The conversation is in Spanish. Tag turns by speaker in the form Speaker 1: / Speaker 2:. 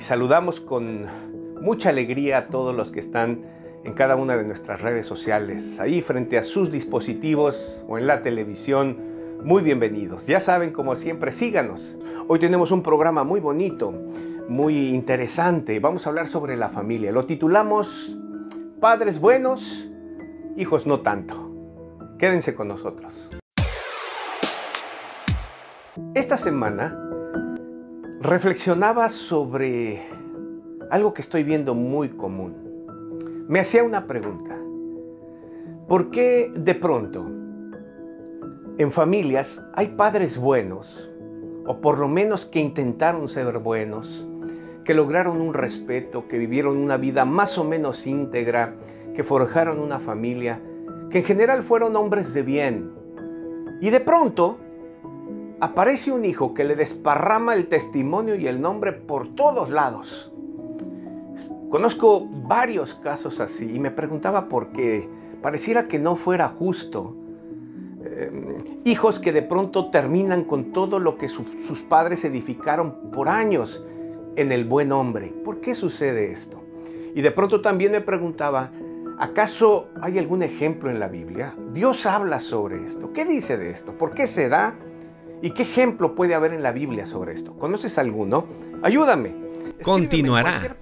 Speaker 1: saludamos con mucha alegría a todos los que están en cada una de nuestras redes sociales, ahí frente a sus dispositivos o en la televisión. Muy bienvenidos. Ya saben, como siempre, síganos. Hoy tenemos un programa muy bonito, muy interesante. Vamos a hablar sobre la familia. Lo titulamos Padres buenos, hijos no tanto. Quédense con nosotros. Esta semana reflexionaba sobre algo que estoy viendo muy común. Me hacía una pregunta. ¿Por qué de pronto en familias hay padres buenos, o por lo menos que intentaron ser buenos, que lograron un respeto, que vivieron una vida más o menos íntegra, que forjaron una familia, que en general fueron hombres de bien? Y de pronto aparece un hijo que le desparrama el testimonio y el nombre por todos lados. Conozco varios casos así y me preguntaba por qué. Pareciera que no fuera justo. Eh, hijos que de pronto terminan con todo lo que sus padres edificaron por años en el buen hombre. ¿Por qué sucede esto? Y de pronto también me preguntaba, ¿acaso hay algún ejemplo en la Biblia? Dios habla sobre esto. ¿Qué dice de esto? ¿Por qué se da? ¿Y qué ejemplo puede haber en la Biblia sobre esto? ¿Conoces alguno? Ayúdame.
Speaker 2: Continuará.